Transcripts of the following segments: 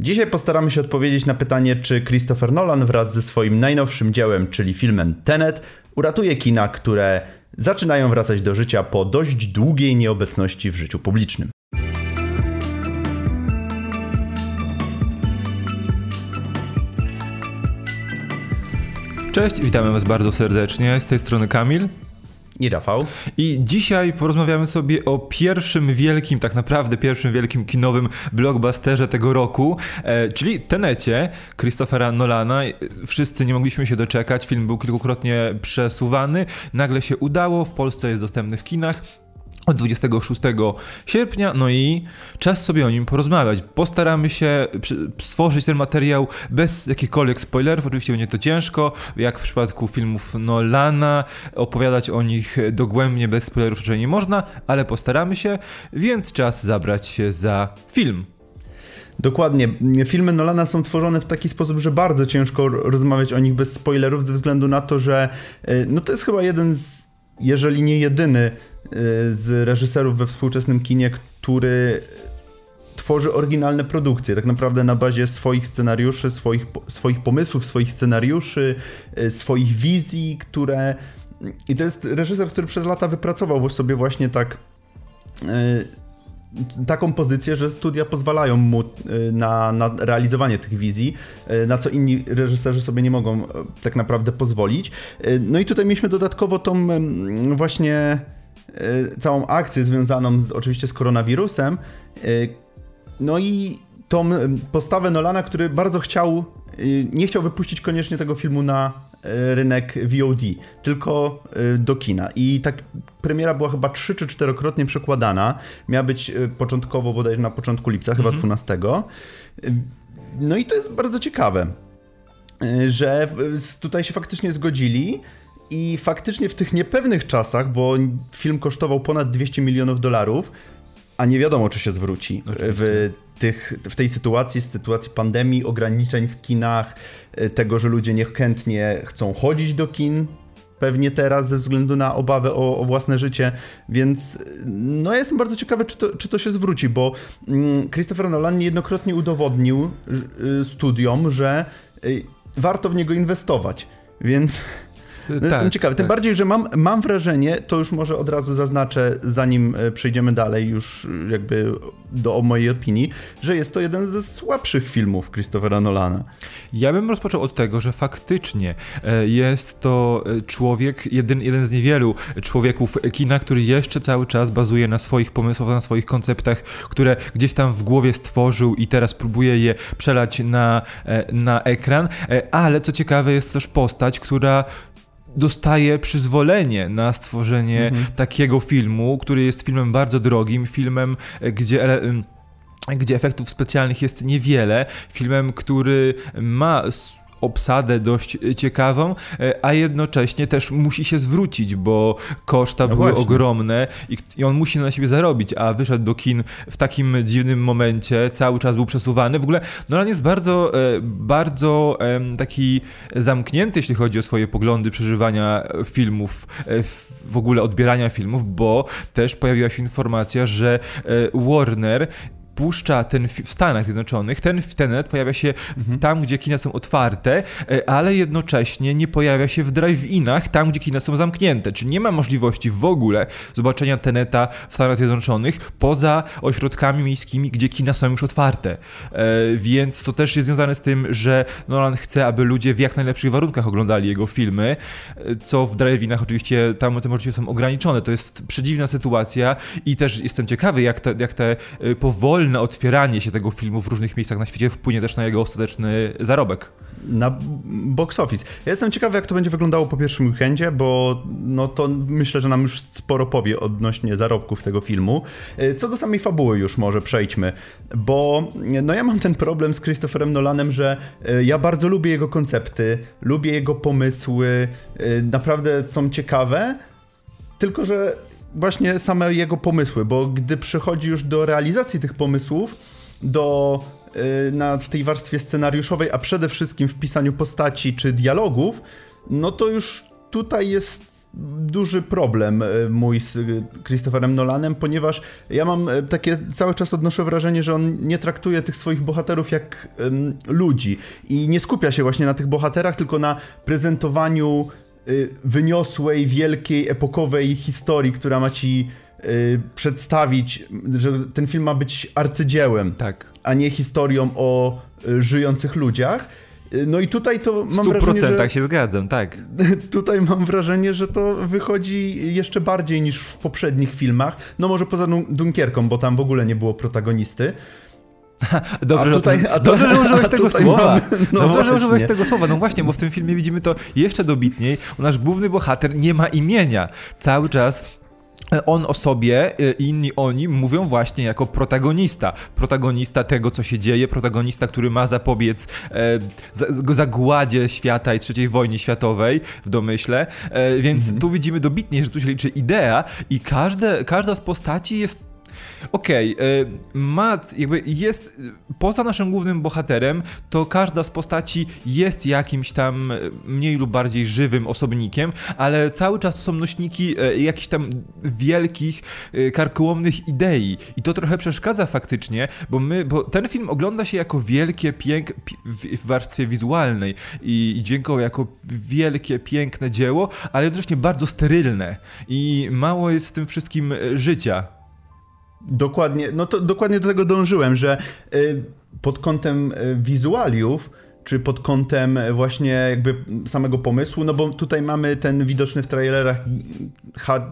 Dzisiaj postaramy się odpowiedzieć na pytanie, czy Christopher Nolan wraz ze swoim najnowszym dziełem, czyli filmem Tenet, uratuje kina, które zaczynają wracać do życia po dość długiej nieobecności w życiu publicznym. Cześć, witamy Was bardzo serdecznie. Z tej strony Kamil. I Rafał. I dzisiaj porozmawiamy sobie o pierwszym wielkim, tak naprawdę pierwszym wielkim kinowym blockbusterze tego roku, e, czyli Tenecie Christophera Nolana. Wszyscy nie mogliśmy się doczekać, film był kilkukrotnie przesuwany, nagle się udało, w Polsce jest dostępny w kinach 26 sierpnia, no i czas sobie o nim porozmawiać. Postaramy się stworzyć ten materiał bez jakichkolwiek spoilerów, oczywiście będzie to ciężko, jak w przypadku filmów Nolana, opowiadać o nich dogłębnie, bez spoilerów raczej nie można, ale postaramy się, więc czas zabrać się za film. Dokładnie. Filmy Nolana są tworzone w taki sposób, że bardzo ciężko rozmawiać o nich bez spoilerów, ze względu na to, że e, no to jest chyba jeden z, jeżeli nie jedyny Y, z reżyserów we współczesnym kinie, który tworzy oryginalne produkcje, tak naprawdę na bazie swoich scenariuszy, swoich, swoich pomysłów, swoich scenariuszy, y, swoich wizji, które. I to jest reżyser, który przez lata wypracował sobie właśnie tak. Y, taką pozycję, że studia pozwalają mu na, na realizowanie tych wizji, na co inni reżyserzy sobie nie mogą tak naprawdę pozwolić. No i tutaj mieliśmy dodatkowo tą właśnie Y, całą akcję związaną z, oczywiście z koronawirusem. Y, no i tą postawę Nolana, który bardzo chciał, y, nie chciał wypuścić koniecznie tego filmu na rynek VOD, tylko do kina. I tak premiera była chyba trzy czy czterokrotnie przekładana. Miała być początkowo bodajże na początku lipca, chyba mhm. 12. No i to jest bardzo ciekawe, że tutaj się faktycznie zgodzili i faktycznie w tych niepewnych czasach, bo film kosztował ponad 200 milionów dolarów, a nie wiadomo, czy się zwróci. W, tych, w tej sytuacji, sytuacji pandemii, ograniczeń w kinach, e, tego, że ludzie niechętnie chcą chodzić do kin, pewnie teraz ze względu na obawę o, o, własne życie, więc no ja jestem bardzo ciekawy, czy to, czy to się zwróci, bo mm, Christopher Nolan niejednokrotnie udowodnił y, studiom, że warto w niego inwestować, więc no tak, jestem ciekawy. Tym tak. bardziej, że mam, mam wrażenie, to już może od razu zaznaczę, zanim e, przejdziemy dalej, już e, jakby do mojej opinii, że jest to jeden ze słabszych filmów Christophera Nolana. Ja bym rozpoczął od tego, że faktycznie e, jest to człowiek, jeden, jeden z niewielu człowieków kina, który jeszcze cały czas bazuje na swoich pomysłach, na swoich konceptach, które gdzieś tam w głowie stworzył i teraz próbuje je przelać na, na ekran. Ale co ciekawe, jest też postać, która dostaje przyzwolenie na stworzenie mhm. takiego filmu, który jest filmem bardzo drogim, filmem, gdzie gdzie efektów specjalnych jest niewiele, filmem, który ma obsadę dość ciekawą, e, a jednocześnie też musi się zwrócić, bo koszta no były właśnie. ogromne i, i, on musi na siebie zarobić, a wyszedł do kin w takim dziwnym momencie, cały czas był przesuwany. W ogóle Nolan jest bardzo, e, bardzo taki zamknięty, jeśli chodzi o swoje poglądy przeżywania filmów, e, w ogóle odbierania filmów, bo też pojawiła się informacja, że Warner puszcza ten w Stanach Zjednoczonych, ten Tenet pojawia się mhm. tam, gdzie kina są otwarte, e, ale jednocześnie nie pojawia się w drive-inach, tam, gdzie kina są zamknięte. Czyli nie ma możliwości w ogóle zobaczenia Teneta w Stanach Zjednoczonych poza ośrodkami miejskimi, gdzie kina są już otwarte. E, więc to też jest związane z tym, że Nolan chce, aby ludzie w jak najlepszych warunkach oglądali jego filmy, e, co w drive-inach oczywiście tam te możliwości są ograniczone. To jest przedziwna sytuacja i też jestem ciekawy, jak te, jak te powolne powolne otwieranie się tego filmu w różnych miejscach na świecie wpłynie też na jego ostateczny zarobek. Na box office. Ja jestem ciekawy, jak to będzie wyglądało po pierwszym weekendzie, bo no to myślę, że nam już sporo powie odnośnie zarobków tego filmu. E, co do samej fabuły już może przejdźmy, bo no ja mam ten problem z Christopherem Nolanem, że e, ja bardzo lubię jego koncepty, lubię jego pomysły, e, naprawdę są ciekawe, tylko że właśnie same jego pomysły, bo gdy przychodzi już do realizacji tych pomysłów, do y, na, w tej warstwie scenariuszowej, a przede wszystkim w pisaniu postaci czy dialogów, no to już tutaj jest duży problem mój z Christopherem Nolanem, ponieważ ja mam takie cały czas odnoszę wrażenie, że on nie traktuje tych swoich bohaterów jak um, ludzi i nie skupia się właśnie na tych bohaterach, tylko na prezentowaniu y, wyniosłej, wielkiej, epokowej historii, która ma ci y, przedstawić, że ten film ma być arcydziełem, tak. a nie historią o y, żyjących ludziach. No i tutaj to mam w wrażenie, że... się zgadzam, tak. Tutaj mam wrażenie, że to wychodzi jeszcze bardziej niż w poprzednich filmach. No może poza Dunkierką, bo tam w ogóle nie było protagonisty. Dobrze, a tutaj, a to, dobrze, że użyłeś tego słowa. Mamy, no dobrze, że użyłeś tego słowa. No właśnie, bo w tym filmie widzimy to jeszcze dobitniej. Nasz główny bohater nie ma imienia. Cały czas on o sobie i e, inni o nim mówią właśnie jako protagonista. Protagonista tego, co się dzieje, protagonista, który ma zapobiec e, zagładzie świata i trzeciej wojnie światowej w domyśle. E, więc mhm. tu widzimy dobitnie, że tu się liczy idea i każde, każda z postaci jest Okej, okay, e, Matt jakby jest, poza naszym głównym bohaterem, to każda z postaci jest jakimś tam e, mniej lub bardziej żywym osobnikiem, ale cały czas są nośniki e, jakichś tam wielkich, karkołomnych idei i to trochę przeszkadza faktycznie, bo my, bo ten film ogląda się jako wielkie, pięk w warstwie wizualnej i dźwiękowo jako wielkie, piękne dzieło, ale jednocześnie bardzo sterylne i mało jest w tym wszystkim życia. Dokładnie, no to dokładnie do tego dążyłem, że y, pod kątem y, wizualiów, czy pod kątem właśnie jakby samego pomysłu, no bo tutaj mamy ten widoczny w trailerach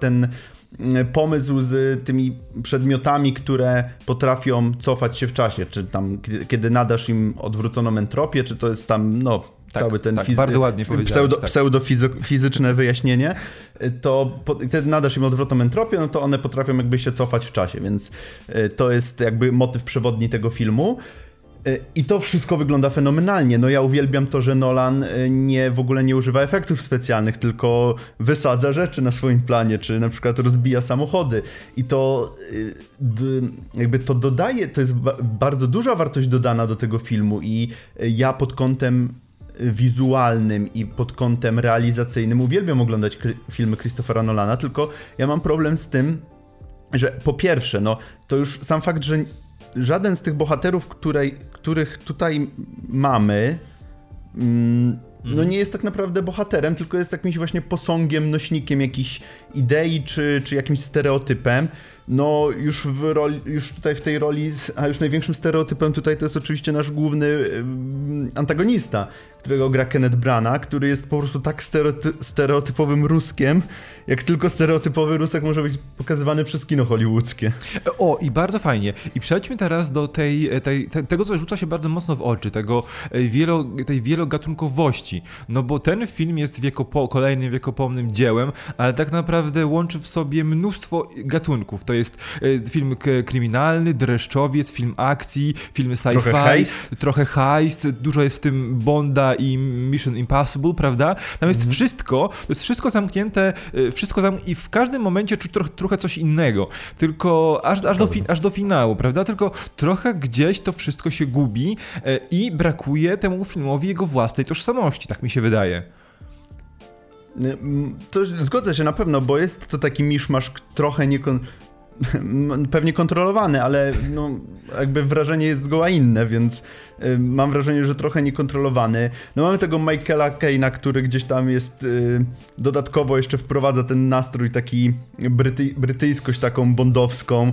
ten y, pomysł z tymi przedmiotami, które potrafią cofać się w czasie, czy tam kiedy nadasz im odwróconą entropię, czy to jest tam, no tak, cały ten tak, fizy- bardzo ładnie pseudo, tak. pseudofizyczne wyjaśnienie, to po, wtedy nadasz im odwrotną entropię, no to one potrafią jakby się cofać w czasie, więc e, to jest jakby motyw przewodni tego filmu. E, I to wszystko wygląda fenomenalnie. No ja uwielbiam to, że Nolan nie w ogóle nie używa efektów specjalnych, tylko wysadza rzeczy na swoim planie, czy na przykład rozbija samochody. I to jakby to dodaje, to jest bardzo duża wartość dodana do tego filmu i ja pod kątem wizualnym i pod kątem realizacyjnym uwielbiam oglądać filmy Christophera Nolana, tylko ja mam problem z tym, że po pierwsze, no to już sam fakt, że żaden z tych bohaterów, której, których tutaj mamy, mm, no mhm. nie jest tak naprawdę bohaterem, tylko jest jakimś właśnie posągiem, nośnikiem jakiejś idei czy, czy jakimś stereotypem no już w roli, już tutaj w tej roli, a już największym stereotypem tutaj to jest oczywiście nasz główny antagonista, którego gra Kenneth Brana, który jest po prostu tak stereoty stereotypowym Ruskiem, jak tylko stereotypowy Rusek może być pokazywany przez kino hollywoodzkie. O, i bardzo fajnie. I przejdźmy teraz do tej, tej, te, tego, co rzuca się bardzo mocno w oczy, tego e, wielo, tej wielogatunkowości. No bo ten film jest wiekopo, kolejnym wiekopomnym dziełem, ale tak naprawdę łączy w sobie mnóstwo gatunków. To jest e, film kryminalny, dreszczowiec, film akcji, film sci-fi, trochę heist. trochę heist, dużo jest w tym Bonda i Mission Impossible, prawda? Tam jest mm. wszystko, to jest wszystko zamknięte, e, wszystko zam... i w każdym momencie czuć trochę, trochę coś innego, tylko aż, aż, do aż do finału, prawda? Tylko trochę gdzieś to wszystko się gubi e, i brakuje temu filmowi jego własnej tożsamości, tak mi się wydaje. To zgodzę się na pewno, bo jest to taki miszmasz trochę niekon pewnie kontrolowany, ale no, jakby wrażenie jest zgoła inne, więc y, mam wrażenie, że trochę niekontrolowany. No mamy tego Michaela Kane'a, który gdzieś tam jest y, dodatkowo jeszcze wprowadza ten nastrój taki bryty, brytyjskość taką bondowską.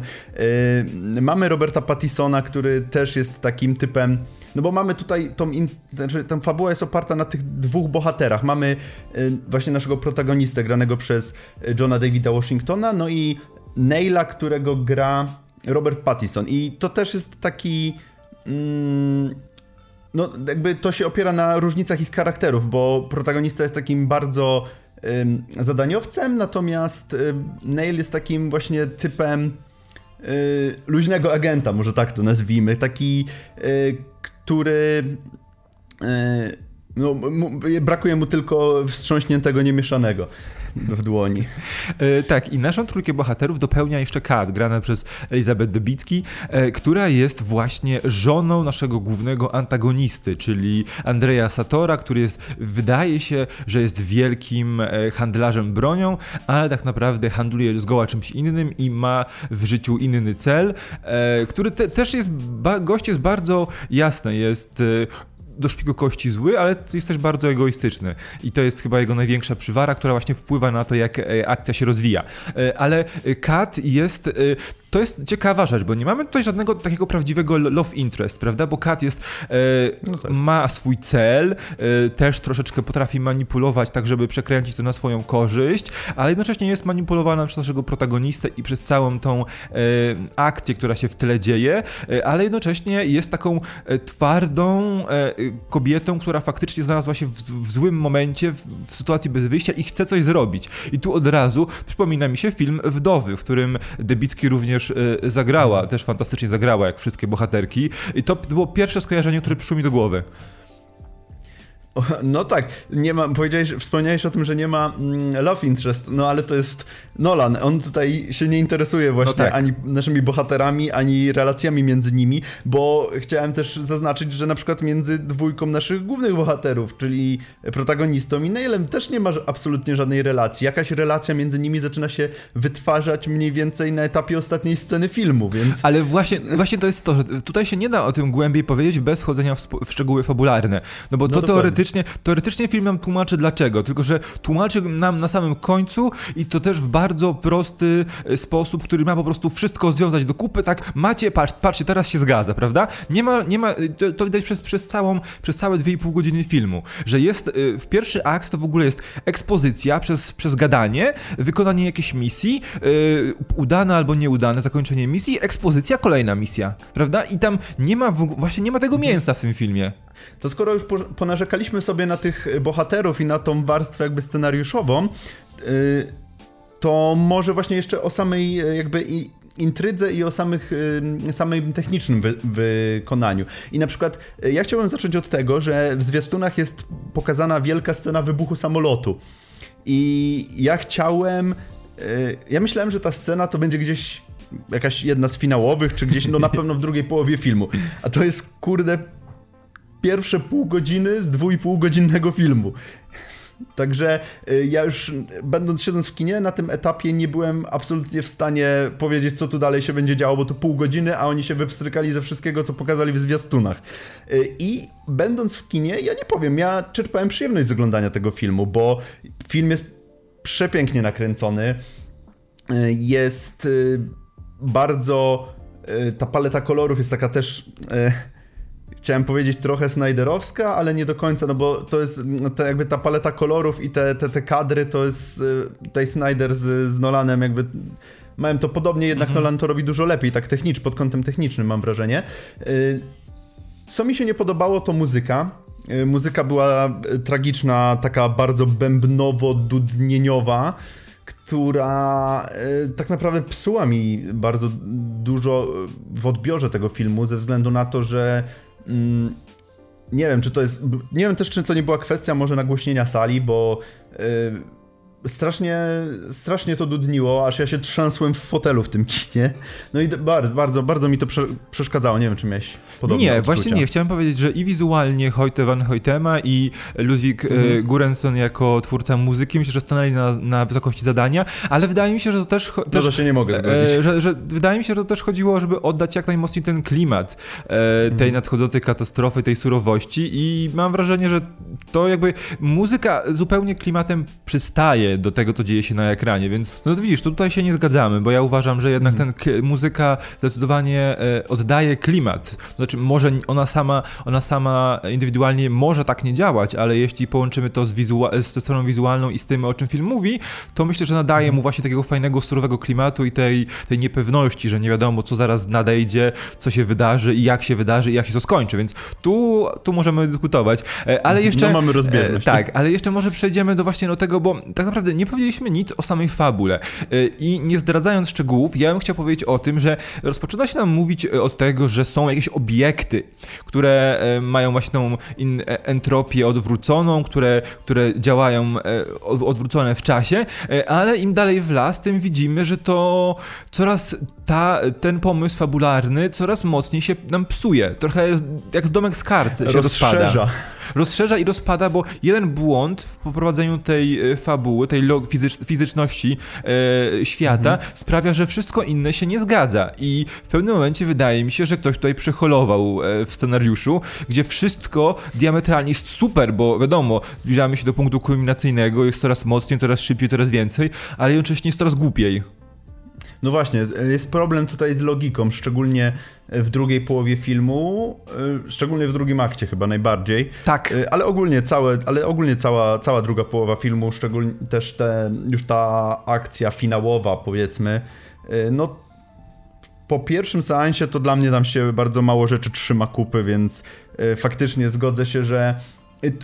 Y, mamy Roberta Pattisona, który też jest takim typem no bo mamy tutaj tą, in, znaczy, ta fabuła jest oparta na tych dwóch bohaterach. Mamy y, właśnie naszego protagonistę granego przez Johna Davida Washingtona, no i Neila, którego gra Robert Pattinson. I to też jest taki. Mm, no, jakby to się opiera na różnicach ich charakterów, bo protagonista jest takim bardzo ym, zadaniowcem, natomiast y, Neil jest takim właśnie typem y, luźnego agenta, może tak to nazwijmy. Taki, y, który No, brakuje mu tylko wstrząśniętego, niemieszanego w dłoni. E, tak, i naszą trójkę bohaterów dopełnia jeszcze Kat, grana przez Elizabeth Debicki, e, która jest właśnie żoną naszego głównego antagonisty, czyli Andrea Satora, który jest, wydaje się, że jest wielkim e, handlarzem bronią, ale tak naprawdę handluje zgoła czymś innym i ma w życiu inny cel, który te, też jest, gość jest bardzo jasny, jest do szpiku kości zły, ale jest też bardzo egoistyczny. I to jest chyba jego największa przywara, która właśnie wpływa na to, jak e, akcja się rozwija. E, ale Kat jest to jest ciekawa rzecz, bo nie mamy tutaj żadnego takiego prawdziwego love interest, prawda? Bo Kat jest, e, no tak. ma swój cel, e, też troszeczkę potrafi manipulować tak, żeby przekręcić to na swoją korzyść, ale jednocześnie jest manipulowana przez naszego protagonistę i przez całą tą e, akcję, która się w tyle dzieje, e, ale jednocześnie jest taką e, twardą e, kobietą, która faktycznie znalazła się w, w złym momencie, w, w, sytuacji bez wyjścia i chce coś zrobić. I tu od razu przypomina mi się film Wdowy, w którym Debicki również y, zagrała, też fantastycznie zagrała, jak wszystkie bohaterki. I to było pierwsze skojarzenie, które przyszło mi do głowy. No tak, nie ma, powiedziałeś, wspomniałeś o tym, że nie ma mm, love interest, no ale to jest Nolan, on tutaj się nie interesuje właśnie no tak. ani naszymi bohaterami, ani relacjami między nimi, bo chciałem też zaznaczyć, że na przykład między dwójką naszych głównych bohaterów, czyli protagonistą i Neilem też nie ma absolutnie żadnej relacji. Jakaś relacja między nimi zaczyna się wytwarzać mniej więcej na etapie ostatniej sceny filmu, więc... Ale właśnie, właśnie to jest to, że tutaj się nie da o tym głębiej powiedzieć bez wchodzenia w, w szczegóły fabularne, no bo no to teoretycznie teoretycznie, teoretycznie film nam tłumaczy dlaczego, tylko że tłumaczy nam na samym końcu i to też w bardzo prosty e, sposób, który ma po prostu wszystko związać do kupy, tak macie, patrz, patrzcie, teraz się zgadza, prawda? Nie ma, nie ma, to, to widać przez, przez całą, przez całe 2,5 godziny filmu, że jest, e, w pierwszy akt to w ogóle jest ekspozycja przez, przez gadanie, wykonanie jakiejś misji, yy, udane albo nieudane zakończenie misji, ekspozycja, kolejna misja, prawda? I tam nie ma, właśnie nie ma tego mięsa w tym filmie. To skoro już ponarzekaliśmy sobie na tych bohaterów i na tą warstwę jakby scenariuszową, y, to może właśnie jeszcze o samej y, jakby intrydze i o samych, y, samym technicznym wy, wykonaniu. I na przykład ja chciałbym zacząć od tego, że w zwiastunach jest pokazana wielka scena wybuchu samolotu. I ja chciałem. Ja myślałem, że ta scena to będzie gdzieś jakaś jedna z finałowych, czy gdzieś, no na pewno w drugiej połowie filmu. A to jest, kurde, pierwsze pół godziny z dwóch godzinnego filmu. Także y, ja już będąc siedząc w kinie na tym etapie nie byłem absolutnie w stanie powiedzieć co tu dalej się będzie działo, bo to pół godziny, a oni się wypstrykali ze wszystkiego co pokazali w zwiastunach. Y, I będąc w kinie, ja nie powiem, ja czerpałem przyjemność z oglądania tego filmu, bo film jest przepięknie nakręcony. Y, jest bardzo ta paleta kolorów jest taka też chciałem powiedzieć trochę Snyderowska, ale nie do końca, no bo to jest no to jakby ta paleta kolorów i te, te, te kadry to jest y, tutaj Snyder z, z Nolanem jakby mają to podobnie, jednak mhm. Nolan to robi dużo lepiej, tak technicz, pod kątem technicznym mam wrażenie. Y, co mi się nie podobało to muzyka. Y, muzyka była tragiczna, taka bardzo bębnowo-dudnieniowa która tak naprawdę psuła mi bardzo dużo w odbiorze tego filmu, ze względu na to, że Mm, nie wiem, czy to jest. Nie wiem też, czy to nie była kwestia może nagłośnienia sali, bo. Yy, strasznie, strasznie to dudniło, aż ja się trzęsłem w fotelu w tym kinie. No i bardzo, bardzo, bardzo mi to prze, przeszkadzało. Nie wiem, czy miałeś podobne Nie, odczucia. właśnie nie. Chciałem powiedzieć, że i wizualnie Hoyte van Hoytema i Ludwig e, mhm. Gurenson jako twórca muzyki myślę, że stanęli na, na wysokości zadania, ale wydaje mi się, że to też... No też to się nie mogę zgodzić. E, że, że, wydaje mi się, że to też chodziło, żeby oddać jak najmocniej ten klimat e, tej mhm. nadchodzącej katastrofy, tej surowości i mam wrażenie, że to jakby muzyka zupełnie klimatem przystaje do tego, co dzieje się na ekranie, więc no to widzisz, tutaj się nie zgadzamy, bo ja uważam, że jednak mm. ten muzyka zdecydowanie e, oddaje klimat. Znaczy, może ona sama, ona sama indywidualnie może tak nie działać, ale jeśli połączymy to z wizua- ze stroną wizualną i z tym, o czym film mówi, to myślę, że nadaje mu właśnie takiego fajnego, surowego klimatu i tej, tej niepewności, że nie wiadomo, co zaraz nadejdzie, co się wydarzy i jak się wydarzy i jak się to skończy, więc tu, tu możemy dyskutować, e, ale jeszcze... No mamy rozbieżność. E, tak, ale jeszcze może przejdziemy do właśnie do tego, bo tak naprawdę naprawdę nie powiedzieliśmy nic o samej fabule. I nie zdradzając szczegółów, ja bym chciał powiedzieć o tym, że rozpoczyna się nam mówić od tego, że są jakieś obiekty, które mają właśnie tą entropię odwróconą, które, które działają odwrócone w czasie, ale im dalej w las, tym widzimy, że to coraz ta, ten pomysł fabularny coraz mocniej się nam psuje. Trochę jak domek z kart się Rozszerza. rozpada. Rozszerza i rozpada, bo jeden błąd w poprowadzeniu tej e, fabuły, tej fizycz, fizyczności e, świata mhm. sprawia, że wszystko inne się nie zgadza. I w pewnym momencie wydaje mi się, że ktoś tutaj przeholował e, w scenariuszu, gdzie wszystko diametralnie jest super, bo wiadomo, zbliżamy się do punktu kulminacyjnego, jest coraz mocniej, coraz szybciej, coraz więcej, ale jednocześnie jest coraz głupiej. No właśnie, jest problem tutaj z logiką, szczególnie w drugiej połowie filmu, e, szczególnie w drugim akcie chyba najbardziej. Tak. E, ale ogólnie całe, ale ogólnie cała, cała druga połowa filmu, szczególnie też te, już ta akcja finałowa powiedzmy, e, no po pierwszym seansie to dla mnie tam się bardzo mało rzeczy trzyma kupy, więc faktycznie zgodzę się, że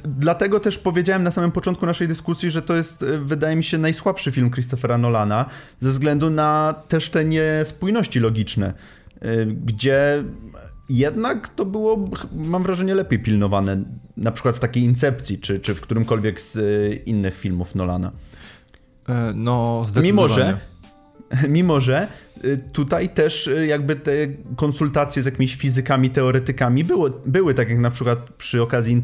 Dlatego też powiedziałem na samym początku naszej dyskusji, że to jest, e, wydaje mi się, najsłabszy film Christophera Nolana, ze względu na też te niespójności logiczne, e, gdzie jednak to było, mam wrażenie, lepiej pilnowane, na przykład w takiej Incepcji, czy, czy w którymkolwiek z e, innych filmów Nolana. No, zdecydowanie. Mimo, że mimo że y, tutaj też y, jakby te konsultacje z jakimiś fizykami, teoretykami były, były tak jak na przykład przy okazji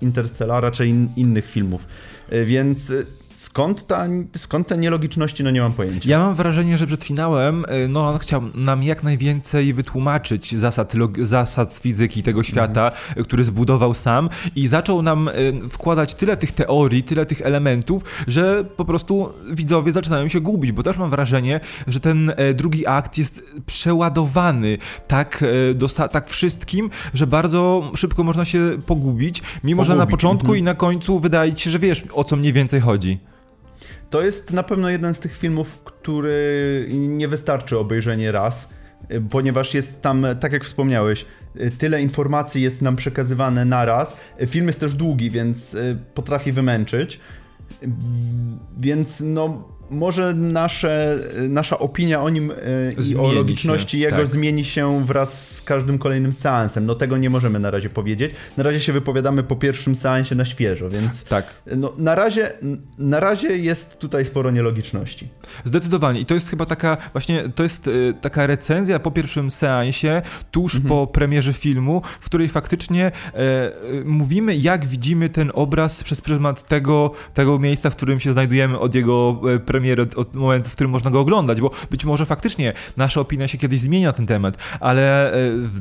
Interstellara czy in, innych filmów. Y, więc Skąd, ta, skąd te nielogiczności, no nie mam pojęcia. Ja mam wrażenie, że przed finałem no, on chciał nam jak najwięcej wytłumaczyć zasad, zasad fizyki tego świata, mhm. który zbudował sam i zaczął nam wkładać tyle tych teorii, tyle tych elementów, że po prostu widzowie zaczynają się gubić, bo też mam wrażenie, że ten e, drugi akt jest przeładowany tak, e, tak wszystkim, że bardzo szybko można się pogubić, mimo pogubić. że na początku mhm. i na końcu wydaje ci się, że wiesz, o co mniej więcej chodzi. To jest na pewno jeden z tych filmów, który nie wystarczy obejrzenie raz, ponieważ jest tam, tak jak wspomniałeś, tyle informacji jest nam przekazywane naraz. Film jest też długi, więc y, potrafi wymęczyć. Więc no może nasze, nasza opinia o nim zmieni i o logiczności się, jego tak. zmieni się wraz z każdym kolejnym seansem. No tego nie możemy na razie powiedzieć. Na razie się wypowiadamy po pierwszym seansie na świeżo, więc tak. no, na, razie, na razie jest tutaj sporo nielogiczności. Zdecydowanie i to jest chyba taka właśnie, to jest y, taka recenzja po pierwszym seansie, tuż mhm. po premierze filmu, w której faktycznie y, mówimy jak widzimy ten obraz przez pryzmat tego, tego miejsca, w którym się znajdujemy od jego premiery premiery od, od, momentu, w którym można go oglądać, bo być może faktycznie nasza opinia się kiedyś zmienia na ten temat, ale e,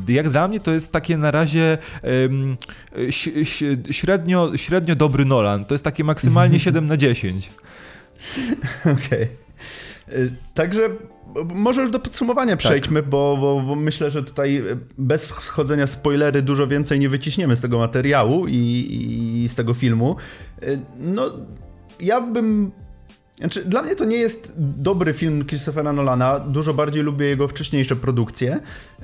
jak dla mnie to jest takie na razie um, średnio, średnio dobry Nolan. To jest takie maksymalnie 7 na 10. Okej. Okay. E, także może już do podsumowania tak. przejdźmy, tak. bo, bo, bo, myślę, że tutaj bez wchodzenia spoilery dużo więcej nie wyciśniemy z tego materiału i, i z tego filmu. E, no, ja bym znaczy, dla mnie to nie jest dobry film Christophera Nolana, dużo bardziej lubię jego wcześniejsze produkcje,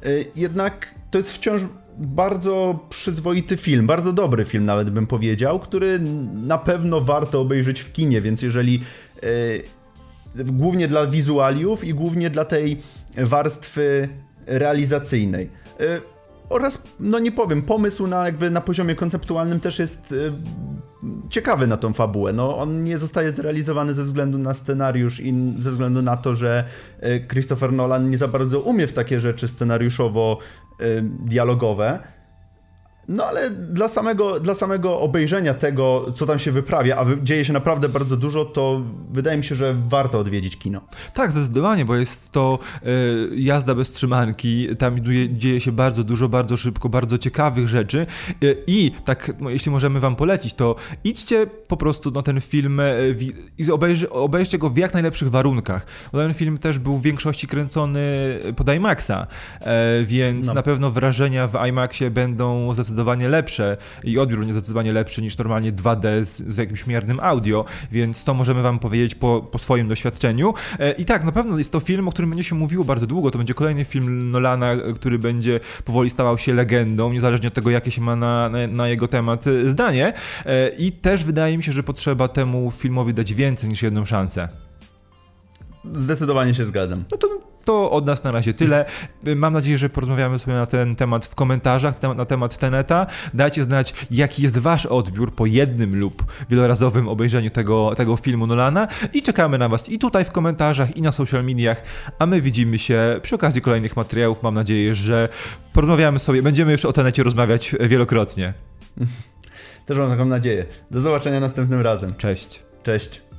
y, jednak to jest wciąż bardzo przyzwoity film, bardzo dobry film nawet bym powiedział, który na pewno warto obejrzeć w kinie, więc jeżeli y, głównie dla wizualiów i głównie dla tej warstwy realizacyjnej. Oraz, no nie powiem, pomysł na jakby na poziomie konceptualnym też jest y, ciekawy na tą fabułę. No, on nie zostaje zrealizowany ze względu na scenariusz i ze względu na to, że y, Christopher Nolan nie za bardzo umie w takie rzeczy scenariuszowo-dialogowe. Y, no ale dla samego, dla samego obejrzenia tego, co tam się wyprawia, a dzieje się naprawdę bardzo dużo, to wydaje mi się, że warto odwiedzić kino. Tak, zdecydowanie, bo jest to y, jazda bez trzymanki, tam dzieje się bardzo dużo, bardzo szybko, bardzo ciekawych rzeczy y, i tak, no, jeśli możemy wam polecić, to idźcie po prostu na ten film y, i obejrzy, obejrzcie go w jak najlepszych warunkach, bo ten film też był w większości kręcony pod IMAXa, więc no. na pewno wrażenia w IMAXie będą zdecydowanie zdecydowanie lepsze i odbiór będzie zdecydowanie lepszy niż normalnie 2D z, z jakimś miernym audio, więc to możemy wam powiedzieć po, po swoim doświadczeniu. E, I tak, na pewno jest to film, o którym będzie się mówiło bardzo długo. To będzie kolejny film Nolana, który będzie powoli stawał się legendą, niezależnie od tego, jakie się ma na, na, na jego temat e, zdanie. E, I też wydaje mi się, że potrzeba temu filmowi dać więcej niż jedną szansę. Zdecydowanie się zgadzam. No to, to od nas na razie tyle. Mam nadzieję, że porozmawiamy sobie na ten temat w komentarzach, na temat Teneta. Dajcie znać, jaki jest wasz odbiór po jednym lub wielorazowym obejrzeniu tego, tego filmu Nolana i czekamy na was i tutaj w komentarzach, i na social mediach, a my widzimy się przy okazji kolejnych materiałów. Mam nadzieję, że porozmawiamy sobie, będziemy już o Tenecie rozmawiać wielokrotnie. Też mam taką nadzieję. Do zobaczenia następnym razem. Cześć. Cześć.